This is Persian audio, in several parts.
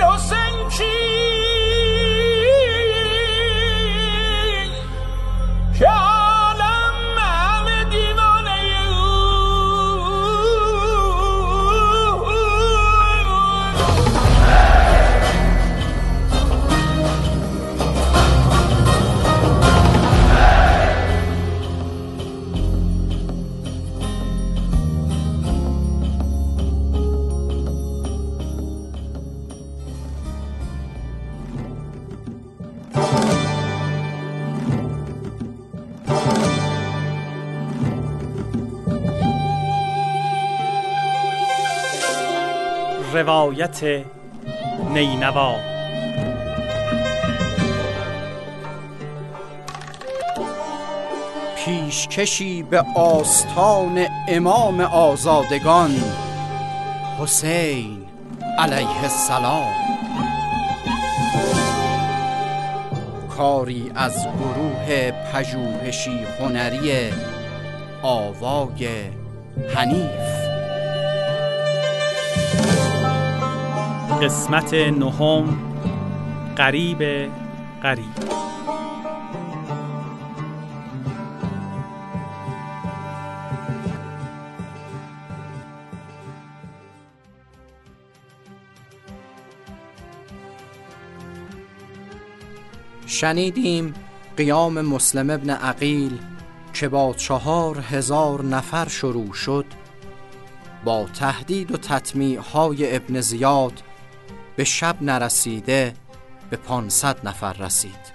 innocent روایت نینوا. پیشکشی به آستان امام آزادگان حسین علیه السلام. کاری از گروه پژوهشی هنری آوای حنیف. قسمت نهم قریب قریب. شنیدیم قیام مسلم ابن عقیل که با چهار هزار نفر شروع شد با تهدید و تطمیع های ابن زیاد به شب نرسیده به پانصد نفر رسید.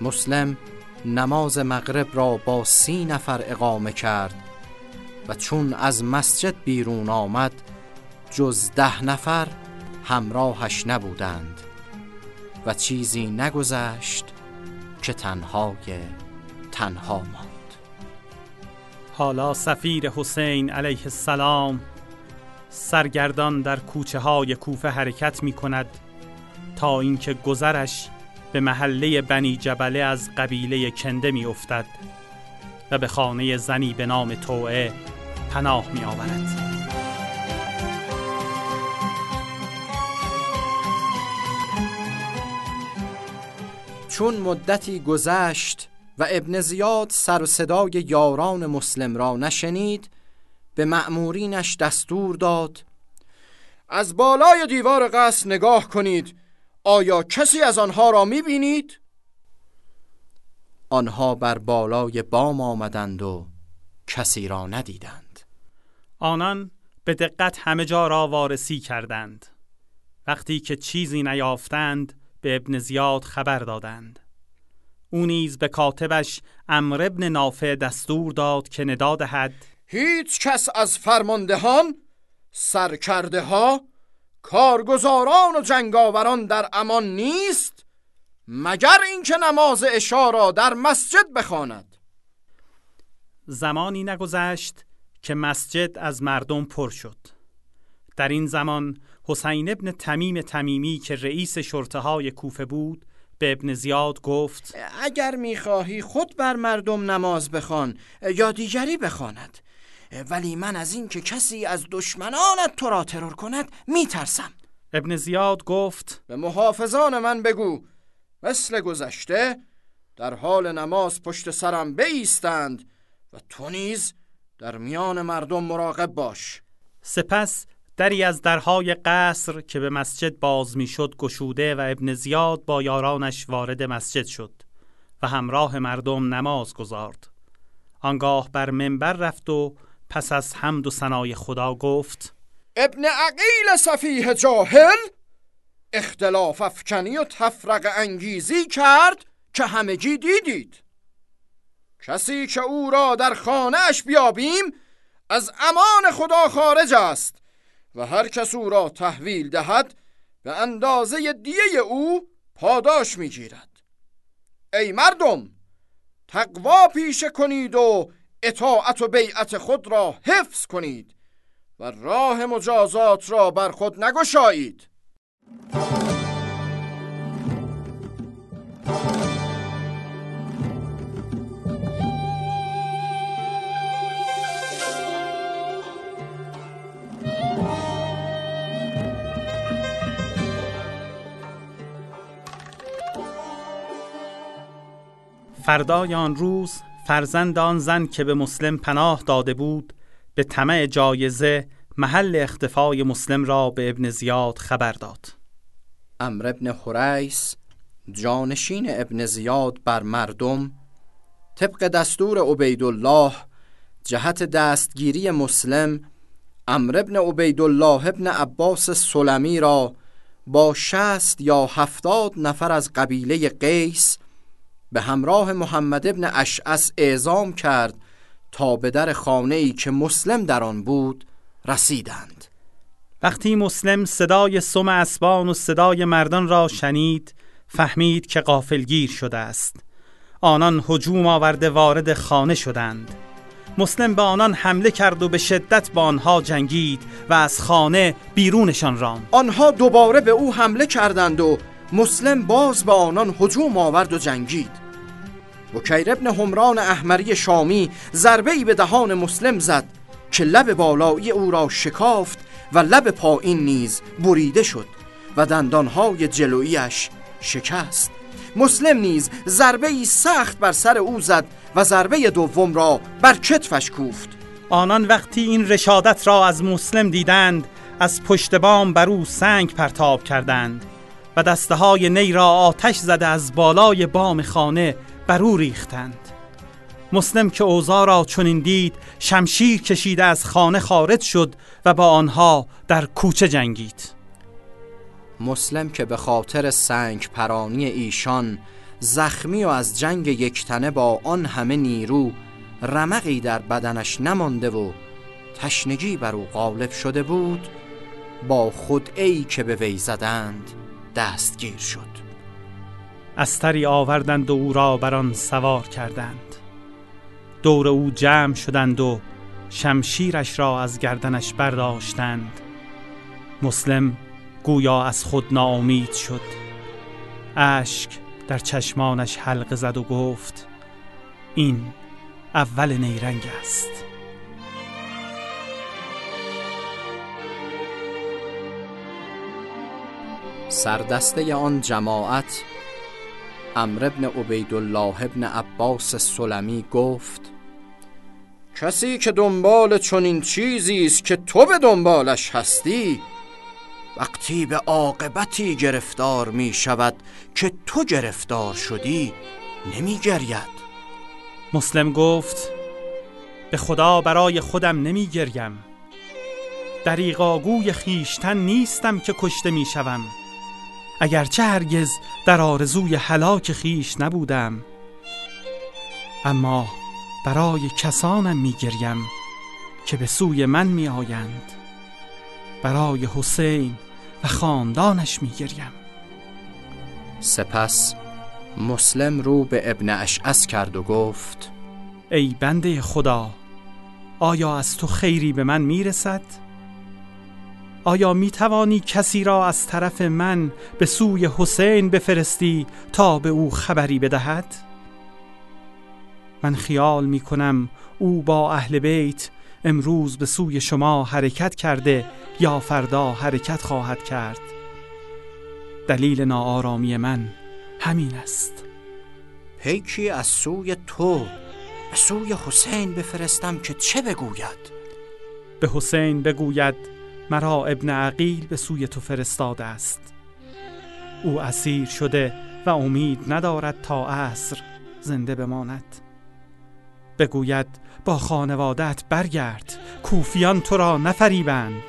مسلم نماز مغرب را با سی نفر اقامه کرد و چون از مسجد بیرون آمد جز ده نفر همراهش نبودند و چیزی نگذشت که تنهای تنها ماند. حالا سفیر حسین علیه السلام سرگردان در کوچه های کوفه حرکت می کند تا اینکه گذرش به محله بنی جبله از قبیله کنده می افتد و به خانه زنی به نام توعه پناه می آورد. چون مدتی گذشت و ابن زیاد سر و صدای یاران مسلم را نشنید به مأمورینش دستور داد. از بالای دیوار قصر نگاه کنید. آیا کسی از آنها را می بینید؟ آنها بر بالای بام آمدند و کسی را ندیدند. آنان به دقت همه جا را وارسی کردند. وقتی که چیزی نیافتند به ابن زیاد خبر دادند. او نیز به کاتبش امر ابن نافع دستور داد که ندا دهد هیچ کس از فرماندهان سرکرده ها کارگزاران و جنگاوران در امان نیست مگر اینکه نماز عشا را در مسجد بخواند. زمانی نگذشت که مسجد از مردم پر شد. در این زمان حسین ابن تمیم تمیمی که رئیس شرطه های کوفه بود به ابن زیاد گفت اگر می‌خواهی خود بر مردم نماز بخوان یا دیگری بخواند ولی من از این که کسی از دشمنانت تو را ترور کند میترسم. ابن زیاد گفت به محافظان من بگو. مثل گذشته در حال نماز پشت سرم بیستند و تو نیز در میان مردم مراقب باش. سپس دری از درهای قصر که به مسجد باز می‌شد گشوده و ابن زیاد با یارانش وارد مسجد شد و همراه مردم نماز گذارد. آنگاه بر منبر رفت و پس از حمد و ثنای خدا گفت ابن عقیل صفیه جاهل اختلاف افکنی و تفرق انگیزی کرد که همگی دیدید. کسی که او را در خانهش بیابیم از امان خدا خارج است و هر کس او را تحویل دهد به اندازه دیه او پاداش می‌گیرد. ای مردم تقوا پیشه کنید و اطاعت و بیعت خود را حفظ کنید و راه مجازات را بر خود نگشایید. فردای آن روز فرزند آن زن که به مسلم پناه داده بود به طمع جایزه محل اختفای مسلم را به ابن زیاد خبر داد. امر ابن حریس جانشین ابن زیاد بر مردم طبق دستور عبیدالله جهت دستگیری مسلم امر ابن عبیدالله ابن عباس سلمی را با شست یا هفتاد نفر از قبیله قیس به همراه محمد ابن اشعس اعزام کرد تا به در خانه ای که مسلم در آن بود رسیدند. وقتی مسلم صدای سم اسبان و صدای مردان را شنید فهمید که قافلگیر شده است. آنان هجوم آورده وارد خانه شدند. مسلم به آنان حمله کرد و به شدت با آنها جنگید و از خانه بیرونشان راند. آنها دوباره به او حمله کردند و مسلم باز به آنان هجوم آورد و جنگید. بکیر ابن همران احمری شامی ضربه ای به دهان مسلم زد که لب بالایی او را شکافت و لب پایین نیز بریده شد و دندانهای جلویش شکست. مسلم نیز ضربه ای سخت بر سر او زد و ضربه دوم را بر کتفش کوفت. آنان وقتی این رشادت را از مسلم دیدند از پشت بام بر او سنگ پرتاب کردند. و دسته های نی را آتش زده از بالای بام خانه بر او ریختند. مسلم که اوضاع را چنین دید شمشیر کشیده از خانه خارج شد و با آنها در کوچه جنگید. مسلم که به خاطر سنگ پرانی ایشان زخمی و از جنگ یکتنه با آن همه نیرو رمقی در بدنش نمانده و تشنگی بر او غالب شده بود با خود ای که به وی زدند. دستگیر شد. استری آوردند و او را بر آن سوار کردند. دور او جمع شدند و شمشیرش را از گردنش برداشتند. مسلم گویا از خود ناامید شد. اشک در چشمانش حلقه زد و گفت این اول نیرنگ است. سردسته آن جماعت امر ابن عبیدالله ابن عباس سلمی گفت کسی که دنبال چنین چیزی است که تو به دنبالش هستی وقتی به عاقبتی گرفتار می شود که تو گرفتار شدی نمی گرید. مسلم گفت به خدا برای خودم نمی گریم دریغاگوی خیشتن نیستم که کشته می شوم. اگرچه هرگز در آرزوی هلاک خیش نبودم. اما برای کسانم می گریم که به سوی من می آیند برای حسین و خاندانش می گریم سپس مسلم رو به ابن اشعس کرد و گفت ای بنده خدا آیا از تو خیری به من می‌رسد؟ آیا می توانی کسی را از طرف من به سوی حسین بفرستی تا به او خبری بدهد؟ من خیال می کنم او با اهل بیت امروز به سوی شما حرکت کرده یا فردا حرکت خواهد کرد. دلیل ناآرامی من همین است. پیکی از سوی تو به سوی حسین بفرستم که چه بگوید؟ به حسین بگوید مرا ابن عقیل به سوی تو فرستاده است. او اسیر شده و امید ندارد تا عصر زنده بماند. بگوید با خانوادت برگرد کوفیان تو را نفریبند.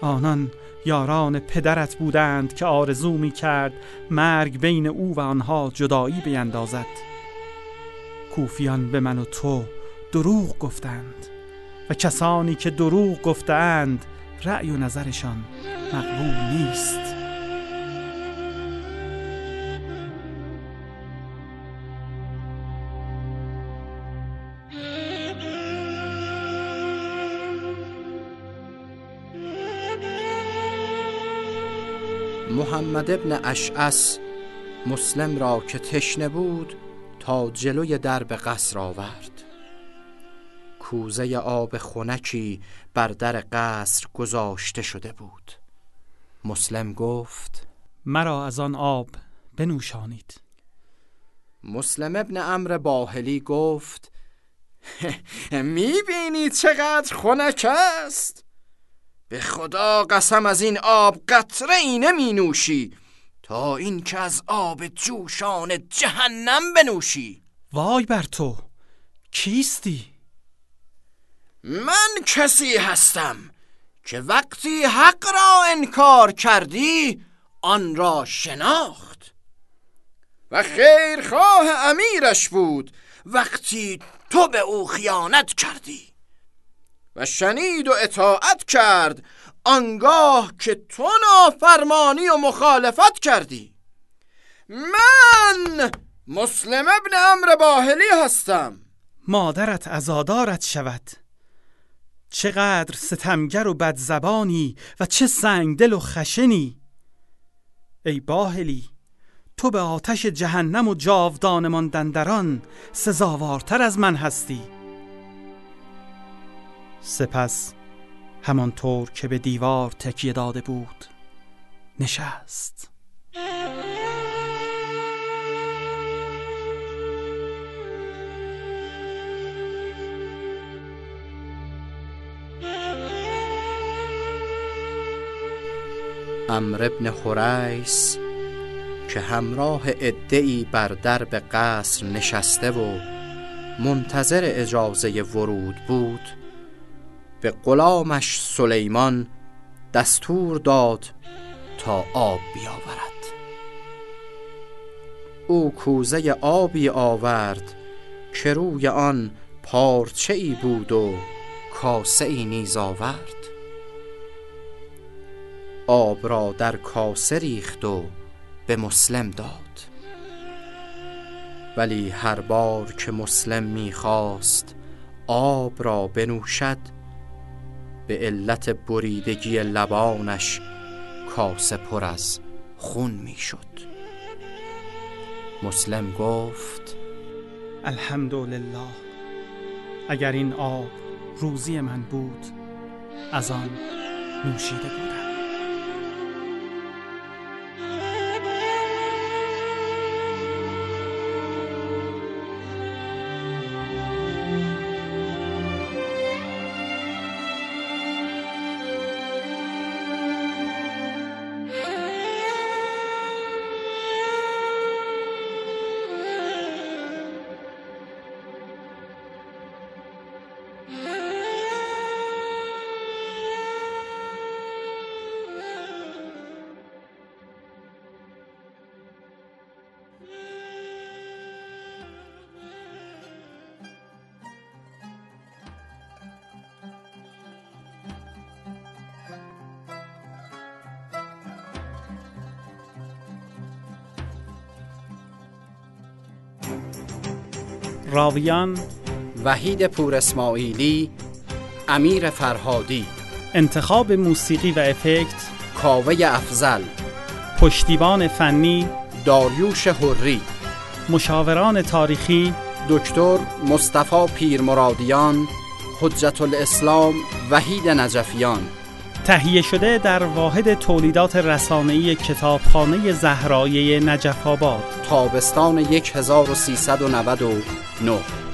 آنان یاران پدرت بودند که آرزو می کرد مرگ بین او و آنها جدایی بیندازد. کوفیان به من و تو دروغ گفتند و کسانی که دروغ گفتند رأی و نظرشان مقبول نیست. محمد ابن اشعس مسلم را که تشنه بود تا جلوی درب قصر آورد. کوزه آب خونکی بر در قصر گذاشته شده بود. مسلم گفت مرا از آن آب بنوشانید. مسلم ابن امر باهلی گفت می‌بینی چقدر خنک است؟ به خدا قسم از این آب قطره ای نمی نوشی تا این که از آب جوشان جهنم بنوشی. وای بر تو کیستی؟ من کسی هستم که وقتی حق را انکار کردی آن را شناخت. و خیرخواه امیرش بود وقتی تو به او خیانت کردی. و شنید و اطاعت کرد آنگاه که تو نافرمانی و مخالفت کردی. من مسلم ابن امر باهلی هستم. مادرت ازادارت شود. چقدر ستمگر و بدزبانی و چه سنگدل و خشنی. ای باهلی تو به آتش جهنم و جاودان ماندندران سزاوارتر از من هستی. سپس همانطور که به دیوار تکیه داده بود نشست. امر ابن حریس که همراه ادعی بر درب قصر نشسته و منتظر اجازه ورود بود به غلامش سلیمان دستور داد تا آب بیاورد. او کوزه آبی آورد که روی آن پارچه ای بود و کاسه ای نیز آورد. آب را در کاسه ریخت و به مسلم داد. ولی هر بار که مسلم می‌خواست آب را بنوشد به علت بریدگی لبانش کاسه پر از خون می‌شد. مسلم گفت الحمدلله اگر این آب روزی من بود از آن نوشیده بودم. راویان وحید پور اسماعیلی امیر فرهادی. انتخاب موسیقی و افکت کاوه افزل پشتیبان فنی داریوش حری. مشاوران تاریخی دکتر مصطفی پیرمرادیان حجت الاسلام وحید نجفیان. تهیه شده در واحد تولیدات رسانه‌ای کتابخانه زهرایه نجف آباد. تابستان 1399